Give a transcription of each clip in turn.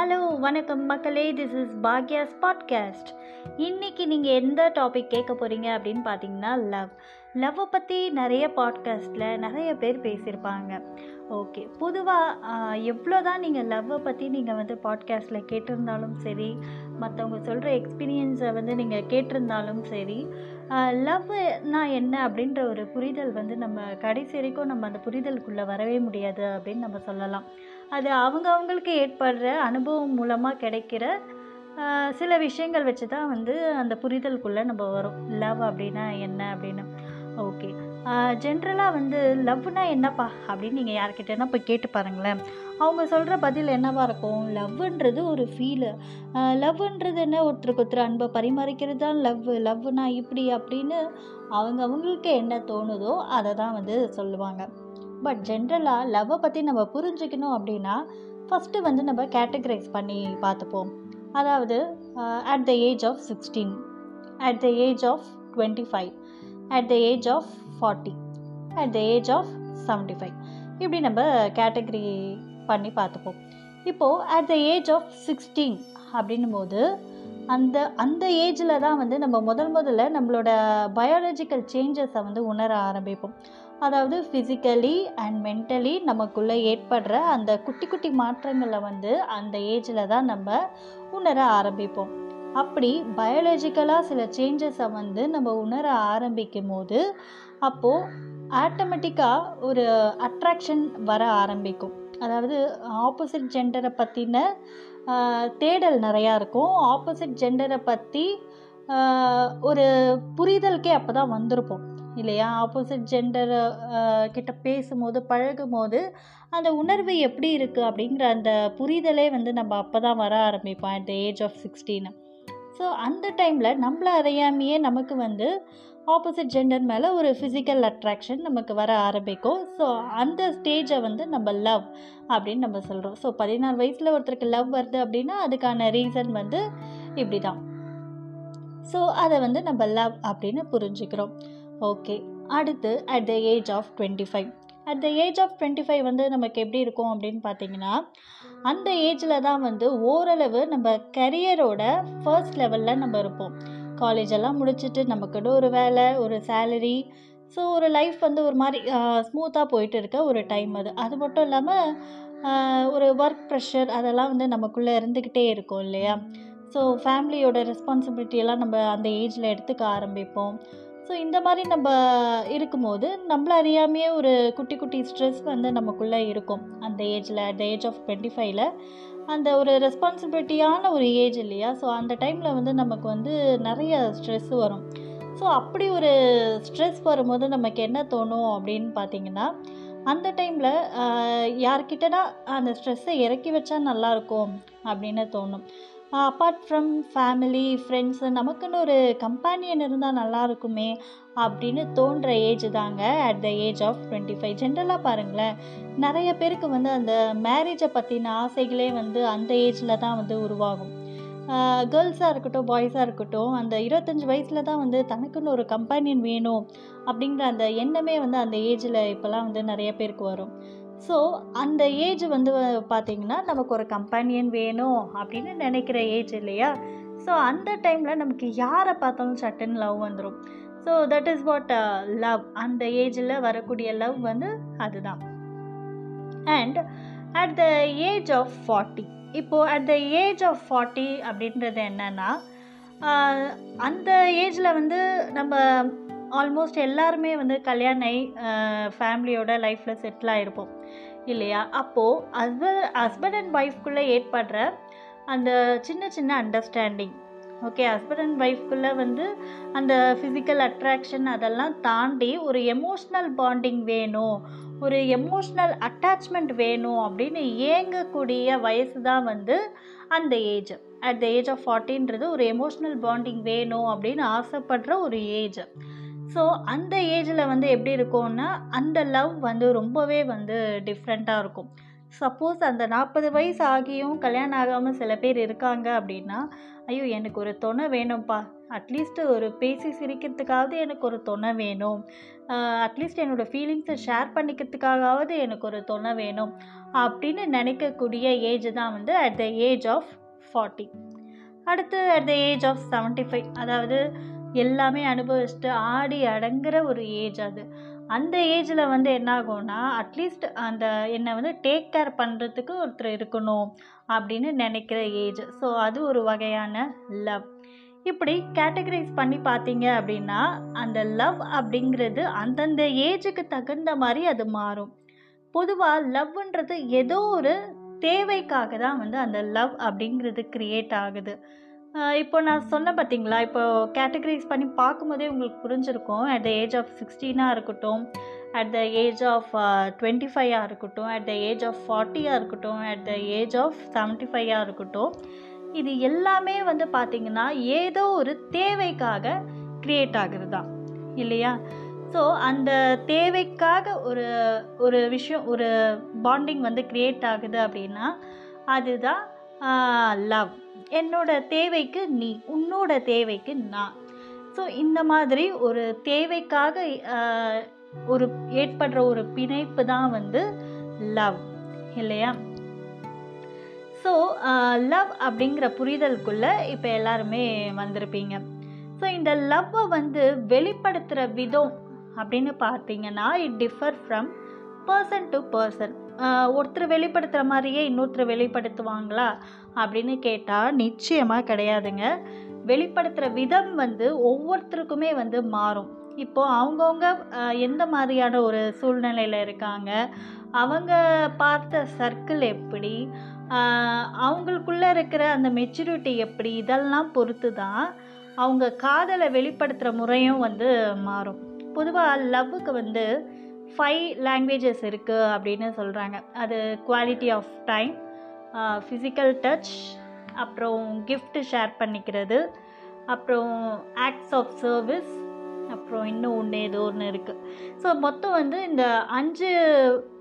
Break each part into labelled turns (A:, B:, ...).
A: Hello வணக்கம் மக்களே. This is Bhagya's podcast இன்றைக்கி நீங்கள் எந்த டாபிக் கேட்க போகிறீங்க அப்படின்னு பார்த்தீங்கன்னா லவ் லவ்வை பற்றி நிறைய பாட்காஸ்ட்டில் நிறைய பேர் பேசியிருப்பாங்க. ஓகே பொதுவாக எவ்வளோ தான் நீங்கள் லவ்வை பற்றி நீங்கள் வந்து பாட்காஸ்ட்டில் கேட்டிருந்தாலும் சரி மற்றவங்க சொல்கிற எக்ஸ்பீரியன்ஸை வந்து நீங்கள் கேட்டிருந்தாலும் சரி லவ்னா என்ன அப்படின்ற ஒரு புரிதல் வந்து நம்ம கடைசி வரைக்கும் நம்ம அந்த புரிதலுக்குள்ளே வரவே முடியாது அப்படின்னு நம்ம சொல்லலாம். அது அவங்க அவங்களுக்கு ஏற்படுற அனுபவம் மூலமாக கிடைக்கிற சில விஷயங்கள் வச்சு தான் வந்து அந்த புரிதலுக்குள்ளே நம்ம வரும். லவ் அப்படின்னா என்ன அப்படின்னு? ஓகே ஜென்ரலாக வந்து லவ்னா என்னப்பா? அப்படின்னு நீங்கள் யார்கிட்டனா போய் கேட்டு பாருங்களேன். அவங்க சொல்கிற பதில் என்னவாக இருக்கும்? லவ்ன்றது ஒரு ஃபீலு லவ்ன்றது என்ன? ஒருத்தருக்கு ஒருத்தர் அன்பை பரிமாறிக்கிறது தான் லவ் லவ்னா இப்படி அப்படின்னு அவங்க அவங்களுக்கு என்ன தோணுதோ அதை தான் வந்து சொல்லுவாங்க. பட் ஜென்ரலாக லவ்வை பற்றி நம்ம புரிஞ்சுக்கணும் அப்படின்னா ஃபஸ்ட்டு வந்து நம்ம கேட்டகரைஸ் பண்ணி பார்த்துப்போம். அதாவது at the age of sixteen at the age of twenty five at the age of forty at the age of seventy five இப்படி நம்ம கேட்டகரி பண்ணி பார்த்துப்போம். இப்போது at the age of sixteen அப்படின்னும் போது அந்த அந்த ஏஜில் தான் வந்து நம்ம முதல் முதல்ல நம்மளோட பயாலஜிக்கல் சேஞ்சஸை வந்து உணர ஆரம்பிப்போம். அதாவது ஃபிசிக்கலி அண்ட் மென்டலி நமக்குள்ளே ஏற்படுற அந்த குட்டி குட்டி மாற்றங்களை வந்து அந்த ஏஜில் தான் நம்ம உணர ஆரம்பிப்போம். அப்படி பயாலஜிக்கலாக சில சேஞ்சஸை வந்து நம்ம உணர ஆரம்பிக்கும் போது அப்போது ஆட்டோமேட்டிக்காக ஒரு அட்ராக்ஷன் வர ஆரம்பிக்கும். அதாவது ஆப்போசிட் ஜெண்டரை பற்றின தேடல் நிறையா இருக்கும். ஆப்போசிட் ஜெண்டரை பற்றி ஒரு புரிதலுக்கே அப்போ தான் வந்திருப்போம். இல்லையா? ஆப்போசிட் ஜெண்டர் கிட்ட பேசும்போது பழகும் போது அந்த உணர்வு எப்படி இருக்குது அப்படிங்கிற அந்த புரிதலே வந்து நம்ம அப்போ தான் வர ஆரம்பிப்போம் at the age of sixteen so அந்த டைமில் நம்மளை அறியாமையே நமக்கு வந்து ஆப்போசிட் ஜெண்டர் மேலே ஒரு ஃபிசிக்கல் அட்ராக்ஷன் நமக்கு வர ஆரம்பிக்கும். ஸோ அந்த ஸ்டேஜை வந்து நம்ம லவ் அப்படின்னு நம்ம சொல்கிறோம் ஸோ பதினாறு வயசில் ஒருத்தருக்கு லவ் வருது அப்படின்னா அதுக்கான ரீசன் வந்து இப்படி தான் ஸோ அதை வந்து நம்ம லவ் அப்படின்னு புரிஞ்சுக்கிறோம். ஓகே அடுத்து at the age of twenty five at the age of twenty five வந்து நமக்கு எப்படி இருக்கும் அப்படின்னு பார்த்தீங்கன்னா அந்த ஏஜில் தான் வந்து ஓரளவு நம்ம கரியரோட ஃபர்ஸ்ட் லெவலில் நம்ம இருப்போம். காலேஜ் எல்லாம் முடிச்சுட்டு நமக்குன்னு ஒரு வேலை ஒரு சேலரி ஸோ ஒரு லைஃப் வந்து ஒரு மாதிரி ஸ்மூத்தாக போயிட்டு இருக்க ஒரு டைம் அது. அது மட்டும் இல்லாமல் ஒரு ஒர்க் ப்ரெஷர் அதெல்லாம் வந்து நமக்குள்ளே இருந்துக்கிட்டே இருக்கும் இல்லையா? ஸோ ஃபேமிலியோட ரெஸ்பான்சிபிலிட்டியெல்லாம் நம்ம அந்த ஏஜில் எடுத்துக்க ஆரம்பிப்போம். ஸோ இந்த மாதிரி நம்ம இருக்கும்போது நம்மள அறியாமையே ஒரு குட்டி குட்டி ஸ்ட்ரெஸ் வந்து நமக்குள்ளே இருக்கும். அந்த ஏஜில் அந்த ஏஜ் ஆஃப் டுவெண்ட்டி ஃபைவ்ல அந்த ஒரு ரெஸ்பான்சிபிலிட்டியான ஒரு ஏஜ் இல்லையா? ஸோ அந்த டைமில் வந்து நமக்கு வந்து நிறைய ஸ்ட்ரெஸ் வரும். ஸோ அப்படி ஒரு ஸ்ட்ரெஸ் வரும்போது நமக்கு என்ன தோணும் அப்படின்னு பார்த்தீங்கன்னா அந்த டைமில் யார்கிட்டனா அந்த ஸ்ட்ரெஸ்ஸை இறக்கி வச்சா நல்லாயிருக்கும் அப்படின்னு தோணும். அப்பார்ட் ஃப்ரம் ஃபேமிலி ஃப்ரெண்ட்ஸு நமக்குன்னு ஒரு கம்பேனியன் இருந்தால் நல்லா இருக்குமே அப்படின்னு தோன்ற ஏஜ் தாங்க. At the age of twenty five ஜென்ரலாக பாருங்களேன். நிறைய பேருக்கு வந்து அந்த மேரேஜை பற்றின ஆசைகளே வந்து அந்த ஏஜில் தான் வந்து உருவாகும். கேர்ள்ஸாக இருக்கட்டும் பாய்ஸாக இருக்கட்டும் அந்த இருபத்தஞ்சி வயசில் தான் வந்து தனக்குன்னு ஒரு கம்பேனியன் வேணும் அப்படிங்கிற அந்த எண்ணமே வந்து அந்த ஏஜில் இப்போல்லாம் வந்து நிறைய பேருக்கு வரும். ஸோ அந்த ஏஜ் வந்து பார்த்திங்கன்னா நமக்கு ஒரு கம்பேனியன் வேணும் அப்படின்னு நினைக்கிற ஏஜ் இல்லையா? ஸோ அந்த டைமில் நமக்கு யாரை பார்த்தாலும் சட்டன் லவ் வந்துடும் so that is what love அந்த ஏஜில் வரக்கூடிய லவ் வந்து அதுதான். And at the age of forty இப்போது at the age of forty அப்படின்றது என்னென்னா uh, அந்த ஏஜில் வந்து நம்ம ஆல்மோஸ்ட் எல்லாருமே வந்து கல்யாணம் ஆகி ஃபேமிலியோட லைஃப்பில் செட்டில் ஆகிருப்போம் இல்லையா? அப்போது ஹஸ்பண்ட் ஹஸ்பண்ட் அண்ட் ஒய்ஃப்குள்ளே ஏற்படுற அந்த சின்ன சின்ன அண்டர்ஸ்டாண்டிங் ஓகே ஹஸ்பண்ட் அண்ட் ஒய்ஃப்குள்ளே வந்து அந்த ஃபிசிக்கல் அட்ராக்ஷன் அதெல்லாம் தாண்டி ஒரு எமோஷ்னல் பாண்டிங் வேணும். ஒரு எமோஷ்னல் அட்டாச்மெண்ட் வேணும் அப்படின்னு ஏங்கக்கூடிய வயசு தான் வந்து அந்த age at the age of ஃபார்ட்டின்றது ஒரு எமோஷ்னல் பாண்டிங் வேணும் அப்படின்னு ஆசைப்படுற ஒரு ஏஜ் ஸோ அந்த ஏஜில் வந்து எப்படி இருக்கும்னா அந்த லவ் வந்து ரொம்பவே வந்து டிஃப்ரெண்ட்டாக இருக்கும். சப்போஸ் அந்த நாற்பது வயசு ஆகியும் கல்யாணம் ஆகாமல் சில பேர் இருக்காங்க அப்படின்னா ஐயோ எனக்கு ஒரு துணை வேணும்ப்பா அட்லீஸ்ட்டு ஒரு பேசி சிரிக்கிறதுக்காவது எனக்கு ஒரு துணை வேணும். அட்லீஸ்ட் என்னோடய ஃபீலிங்ஸை ஷேர் பண்ணிக்கிறதுக்காகவாவது எனக்கு ஒரு துணை வேணும் அப்படின்னு நினைக்கக்கூடிய ஏஜ் தான் வந்து at the age of forty அடுத்து at the age of seventy five அதாவது எல்லாமே அனுபவிச்சுட்டு ஆடி அடங்குற ஒரு ஏஜ் அது. அந்த ஏஜில் வந்து என்னாகும்னா அட்லீஸ்ட் அந்த என்னை வந்து டேக் கேர் பண்ணுறதுக்கு ஒருத்தர் இருக்கணும் அப்படின்னு நினைக்கிற ஏஜ் ஸோ அது ஒரு வகையான லவ் இப்படி கேட்டகரைஸ் பண்ணி பார்த்தீங்க அப்படின்னா அந்த லவ் அப்படிங்கிறது அந்தந்த ஏஜுக்கு தகுந்த மாதிரி அது மாறும். பொதுவாக லவ்ன்றது ஏதோ ஒரு தேவைக்காக தான் வந்து அந்த லவ் அப்படிங்கிறது க்ரியேட் ஆகுது. இப்போ நான் சொன்னேன் பார்த்தீங்களா இப்போ கேட்டகரைஸ் பண்ணி பார்க்கும்போதே உங்களுக்கு புரிஞ்சிருக்கும். அட் த ஏஜ் ஆஃப் சிக்ஸ்டீனாக இருக்கட்டும் at the age of twenty ஃபைவாக இருக்கட்டும் அட் த ஏஜ் ஆஃப் ஃபார்ட்டியாக இருக்கட்டும் at the age of seventy ஃபைவாக இருக்கட்டும். இது எல்லாமே வந்து பார்த்திங்கன்னா ஏதோ ஒரு தேவைக்காக க்ரியேட் ஆகுறது தான் இல்லையா? ஸோ அந்த தேவைக்காக ஒரு ஒரு விஷயம் ஒரு பாண்டிங் வந்து க்ரியேட் ஆகுது அப்படின்னா அதுதான் லவ் என்னோட தேவைக்கு நீ உன்னோட தேவைக்கு நான் ஸோ இந்த மாதிரி ஒரு தேவைக்காக ஒரு ஏற்படுற ஒரு பிணைப்பு தான் வந்து லவ் இல்லையா? ஸோ லவ் அப்படிங்கிற புரிதலுக்குள்ளே இப்போ எல்லாருமே வந்திருப்பீங்க. ஸோ இந்த லவ்வை வந்து வெளிப்படுத்துகிற விதம் அப்படின்னு பார்த்தீங்கன்னா it differ from person to person ஒருத்தர் வெளிப்படுத்துகிற மாதிரியே இன்னொருத்தர் வெளிப்படுத்துவாங்களா அப்படின்னு கேட்டால் நிச்சயமாக கிடையாதுங்க. வெளிப்படுத்துகிற விதம் வந்து ஒவ்வொருத்தருக்குமே வந்து மாறும். இப்போது அவங்கவுங்க எந்த மாதிரியான ஒரு சூழ்நிலையில் இருக்காங்க? அவங்க பார்த்த சர்க்கிள் எப்படி? அவங்களுக்குள்ளே இருக்கிற அந்த மெச்சூரிட்டி எப்படி? இதெல்லாம் பொறுத்து தான் அவங்க காதலை வெளிப்படுத்துகிற முறையும் வந்து மாறும். பொதுவாக லவ்வுக்கு வந்து ஃபைவ் லாங்குவேஜஸ் இருக்குது அப்படின்னு சொல்கிறாங்க அது quality of time physical touch அப்புறம் கிஃப்ட்டு ஷேர் பண்ணிக்கிறது அப்புறம் ஆக்ட்ஸ் ஆஃப் சர்வீஸ் அப்புறம் இன்னும் ஒன்று ஏதோ ஒன்று இருக்குது ஸோ மொத்தம் வந்து இந்த அஞ்சு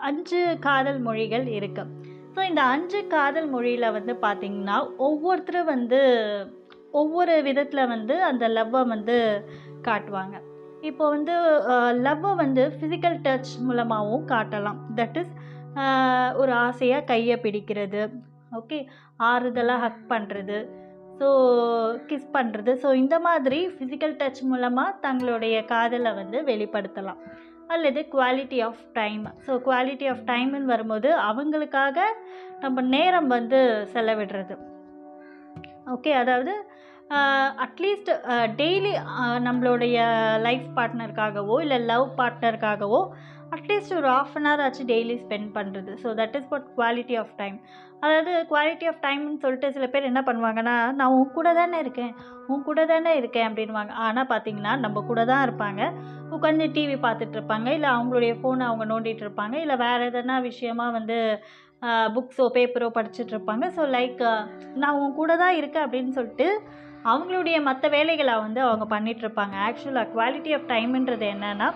A: அஞ்சு காதல் மொழிகள் இருக்குது ஸோ இந்த அஞ்சு காதல் மொழியில் வந்து பார்த்திங்கன்னா ஒவ்வொருத்தரும் வந்து ஒவ்வொரு விதத்தில் வந்து அந்த லவ்வை வந்து காட்டுவாங்க. இப்போ வந்து லவ்வை வந்து ஃபிசிக்கல் டச் மூலமாகவும் காட்டலாம். தட் இஸ் ஒரு ஆசையாக கையை பிடிக்கிறது ஓகே ஆறுதலாக ஹக் பண்ணுறது ஸோ கிஸ் பண்ணுறது ஸோ இந்த மாதிரி ஃபிசிக்கல் டச் மூலமாக தங்களுடைய காதலை வந்து வெளிப்படுத்தலாம். அல்லது quality of time so quality of டைம்னு வரும்போது அவங்களுக்காக நம்ம நேரம் வந்து செலவிடுறது. ஓகே அதாவது அட்லீஸ்ட் டெய்லி நம்மளுடைய லைஃப் பார்ட்னருக்காகவோ இல்லை லவ் பார்ட்னருக்காகவோ அட்லீஸ்ட் ஒரு ஆஃப் அன் ஹவர் ஆச்சு டெய்லி ஸ்பெண்ட் பண்ணுறது so that is what quality of time அதாவது குவாலிட்டி ஆஃப் டைம்னு சொல்லிட்டு சில பேர் என்ன பண்ணுவாங்கன்னா நான் உன் கூட தானே இருக்கேன் உன் கூட தானே இருக்கேன் அப்படின்வாங்க ஆனால் பார்த்தீங்கன்னா நம்ம கூட தான் இருப்பாங்க. உட்காந்து டிவி பார்த்துட்டு இருப்பாங்க. இல்லை அவங்களுடைய ஃபோனை அவங்க நோண்டிகிட்டு இருப்பாங்க. இல்லை வேறு எதனா விஷயமா வந்து புக்ஸோ பேப்பரோ படிச்சுட்டு இருப்பாங்க. ஸோ லைக் நான் உன் கூட தான் இருக்கேன் அப்படின்னு சொல்லிட்டு அவங்களுடைய மற்ற வேலைகளை வந்து அவங்க பண்ணிகிட்ருப்பாங்க ஆக்சுவலாக குவாலிட்டி ஆஃப் டைம்ன்றது என்னென்னா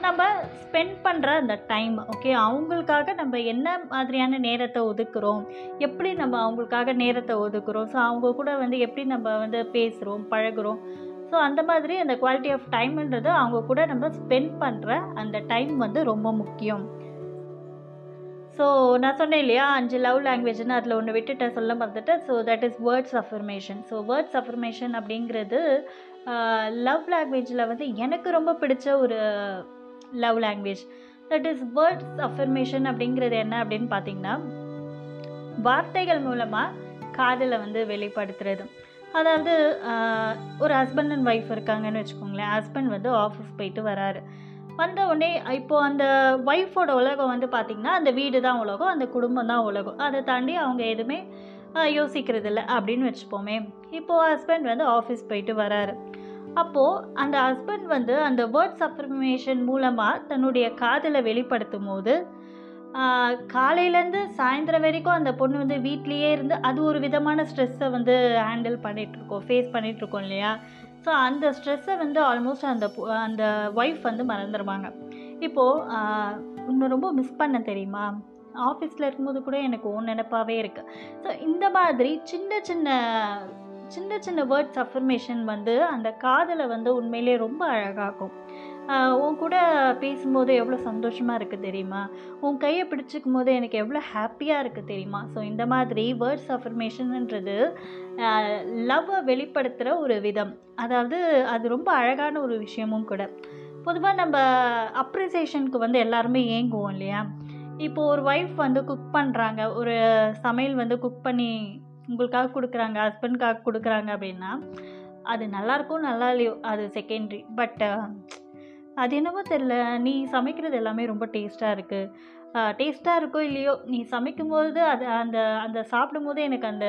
A: நம்ம ஸ்பெண்ட் பண்ணுற அந்த டைம் ஓகே அவங்களுக்காக நம்ம என்ன மாதிரியான நேரத்தை ஒதுக்குறோம்? எப்படி நம்ம அவங்களுக்காக நேரத்தை ஒதுக்குறோம்? ஸோ அவங்க கூட வந்து எப்படி நம்ம வந்து பேசுகிறோம் பழகுறோம்? ஸோ அந்த மாதிரி அந்த குவாலிட்டி ஆஃப் டைம்ன்றது அவங்க கூட நம்ம ஸ்பெண்ட் பண்ணுற அந்த டைம் வந்து ரொம்ப முக்கியம். ஸோ நான் சொன்னேன் இல்லையா அஞ்சு லவ் லாங்குவேஜ்னு அதில் ஒன்று விட்டுட்டேன் சொல்ல மறந்துட்டேன். So that is words affirmation so words affirmation அப்படிங்கிறது லவ் லாங்குவேஜில் வந்து எனக்கு ரொம்ப பிடிச்ச ஒரு love language that is words affirmation அப்படிங்கிறது என்ன அப்படின்னு பார்த்தீங்கன்னா வார்த்தைகள் மூலமாக காதலை வந்து வெளிப்படுத்துறது. அதாவது ஒரு ஹஸ்பண்ட் அண்ட் ஒய்ஃப் இருக்காங்கன்னு வச்சுக்கோங்களேன். ஹஸ்பண்ட் வந்து ஆஃபீஸ் போயிட்டு வராரு. வந்த உடனே இப்போது அந்த ஒய்ஃபோட உலகம் வந்து பார்த்திங்கன்னா அந்த வீடு தான் உலகம் அந்த குடும்பம் தான் உலகம். அதை தாண்டி அவங்க எதுவுமே யோசிக்கிறது இல்லை அப்படின்னு வச்சுப்போமே. இப்போது ஹஸ்பண்ட் வந்து ஆஃபீஸ் போயிட்டு வராரு. அப்போது அந்த ஹஸ்பண்ட் வந்து அந்த வேர்ட்ஸ் அஃபர்மேஷன் மூலமாக தன்னுடைய காதலை வெளிப்படுத்தும் போது காலையிலேருந்து சாயந்தரம் வரைக்கும் அந்த பொண்ணு வந்து வீட்லேயே இருந்து அது ஒரு விதமான ஸ்ட்ரெஸ்ஸை வந்து ஹேண்டில் பண்ணிகிட்ருக்கோம் ஃபேஸ் பண்ணிகிட்ருக்கோம் இல்லையா? ஸோ அந்த ஸ்ட்ரெஸ்ஸை வந்து ஆல்மோஸ்ட் அந்த அந்த ஒய்ஃப் வந்து மறந்துடுவாங்க இப்போது இன்னும் ரொம்ப மிஸ் பண்ண தெரியுமா? ஆஃபீஸில் இருக்கும்போது கூட எனக்கு ஓன் நினப்பாகவே இருக்குது ஸோ இந்த மாதிரி சின்ன சின்ன சின்ன சின்ன வேர்ட்ஸ் அஃபர்மேஷன் வந்து அந்த காதலை வந்து உண்மையிலே ரொம்ப அழகாக்கும். உன் கூட பேசும்போது எவ்வளோ சந்தோஷமாக இருக்குது தெரியுமா? உன் கையை பிடிச்சிக்கும் போது எனக்கு எவ்வளோ ஹாப்பியாக இருக்குது தெரியுமா? ஸோ இந்த மாதிரி வேர்ட்ஸ் அஃபர்மேஷன்ன்றது லவ்வை வெளிப்படுத்துகிற ஒரு விதம். அதாவது அது ரொம்ப அழகான ஒரு விஷயமும் கூட. பொதுவாக நம்ம அப்ரிசியேஷனுக்கு வந்து எல்லாருமே ஏங்குவோம் இல்லையா? இப்போ ஒரு ஒய்ஃப் வந்து குக் பண்ணுறாங்க ஒரு சமையல் வந்து குக் பண்ணி உங்களுக்காக கொடுக்குறாங்க ஹஸ்பண்ட்காக கொடுக்குறாங்க அப்படின்னா அது நல்லாயிருக்கும் நல்லா இல்லையோ அது செகண்ட்ரி பட் அது என்னவோ தெரில நீ சமைக்கிறது எல்லாமே ரொம்ப டேஸ்ட்டாக இருக்குது டேஸ்ட்டாக இருக்கோ இல்லையோ நீ சமைக்கும்போது அது அந்த அந்த சாப்பிடும்போது எனக்கு அந்த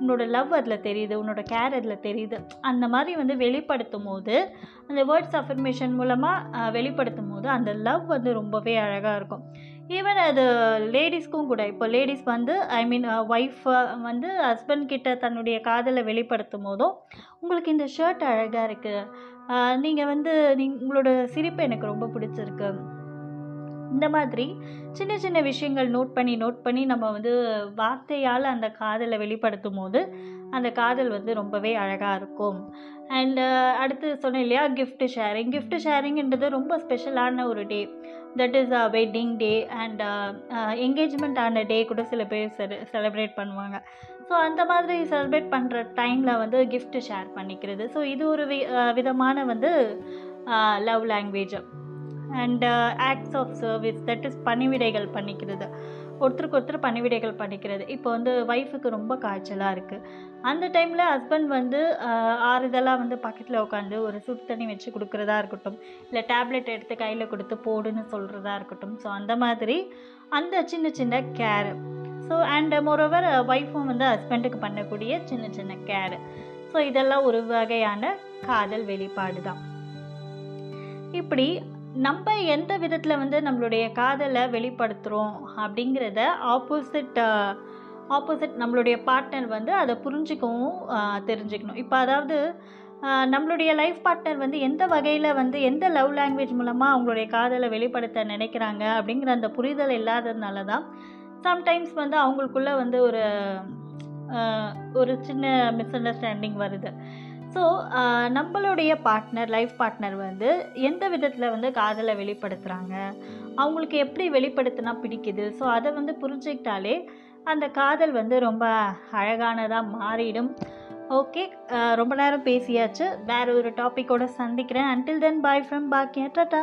A: உன்னோட லவ் அதில் தெரியுது உன்னோட கேர் அதில் தெரியுது. அந்த மாதிரி வந்து வெளிப்படுத்தும் போது அந்த வேர்ட்ஸ் அஃபர்மேஷன் மூலமாக வெளிப்படுத்தும் போது அந்த லவ் வந்து ரொம்பவே அழகாக இருக்கும். ஈவன் அது லேடிஸ்க்கும் கூட இப்போ லேடிஸ் வந்து ஐ மீன் ஒய்ஃப் வந்து ஹஸ்பண்ட் கிட்ட தன்னுடைய காதலை வெளிப்படுத்தும் போதும் உங்களுக்கு இந்த ஷர்ட் அழகாக இருக்குது நீங்கள் வந்து நீ உங்களோட சிரிப்பு எனக்கு ரொம்ப பிடிச்சிருக்கு. இந்த மாதிரி சின்ன சின்ன விஷயங்கள் நோட் பண்ணி நோட் பண்ணி நம்ம வந்து வார்த்தையால் அந்த காதலை வெளிப்படுத்தும் போது அந்த காதல் வந்து ரொம்பவே அழகாக இருக்கும். அண்ட் uh, அடுத்து சொன்னேன் இல்லையா கிஃப்ட் ஷேரிங் கிஃப்ட் ஷேரிங்ன்றது ரொம்ப ஸ்பெஷலான ஒரு day that is a wedding day and engagement ஆன டே கூட சில பேர் செ செலிப்ரேட் பண்ணுவாங்க. ஸோ அந்த மாதிரி செலிப்ரேட் பண்ணுற டைமில் வந்து கிஃப்ட் ஷேர் பண்ணிக்கிறது. ஸோ இது ஒரு வி uh, விதமான வந்து uh, love language and acts of service that is பணிவிடைகள் பண்ணிக்கிறது. ஒருத்தருக்கு ஒருத்தர் பணிவிடைகள் பண்ணிக்கிறது. இப்போ வந்து ஒய்ஃபுக்கு ரொம்ப காய்ச்சலாக இருக்குது அந்த டைமில் ஹஸ்பண்ட் வந்து ஆறு ஆறுதலாக வந்து பக்கத்தில் உட்காந்து ஒரு சுடு தண்ணி வச்சு கொடுக்குறதா இருக்கட்டும் இல்லை டேப்லெட் எடுத்து கையில் கொடுத்து போடுன்னு சொல்கிறதா இருக்கட்டும். ஸோ அந்த மாதிரி அந்த சின்ன சின்ன கேர் ஸோ அண்ட் மோரோவர் ஒய்ஃபும் வந்து ஹஸ்பண்டுக்கு பண்ணக்கூடிய சின்ன சின்ன கேர் ஸோ இதெல்லாம் ஒரு வகையான காதல் வெளிப்பாடு தான் இப்படி நம்ம எந்த விதத்தில் வந்து நம்மளுடைய காதலை வெளிப்படுத்துகிறோம் அப்படிங்கிறத ஆப்போசிட் ஆப்போசிட் நம்மளுடைய பார்ட்னர் வந்து அதை புரிஞ்சுக்கவும் தெரிஞ்சுக்கணும். இப்போ அதாவது நம்மளுடைய லைஃப் பார்ட்னர் வந்து எந்த வகையில் வந்து எந்த லவ் லாங்குவேஜ் மூலமாக அவங்களுடைய காதலை வெளிப்படுத்த நினைக்கிறாங்க அப்படிங்கிற அந்த புரிதல் இல்லாததுனால தான் சம்டைம்ஸ் வந்து அவங்களுக்குள்ள வந்து ஒரு ஒரு சின்ன மிஸ் அண்டர்ஸ்டாண்டிங் வருது. ஸோ நம்மளுடைய பார்ட்னர் லைஃப் பார்ட்னர் வந்து எந்த விதத்தில் வந்து காதலை வெளிப்படுத்துகிறாங்க அவங்களுக்கு எப்படி வெளிப்படுத்தினா பிடிக்குது? ஸோ அதை வந்து புரிஞ்சுக்கிட்டாலே அந்த காதல் வந்து ரொம்ப அழகானதாக மாறிடும். ஓகே ரொம்ப நேரம் பேசியாச்சு. வேறு ஒரு டாப்பிக்கோடு சந்திக்கிறேன். Until then bye from Baakiya tata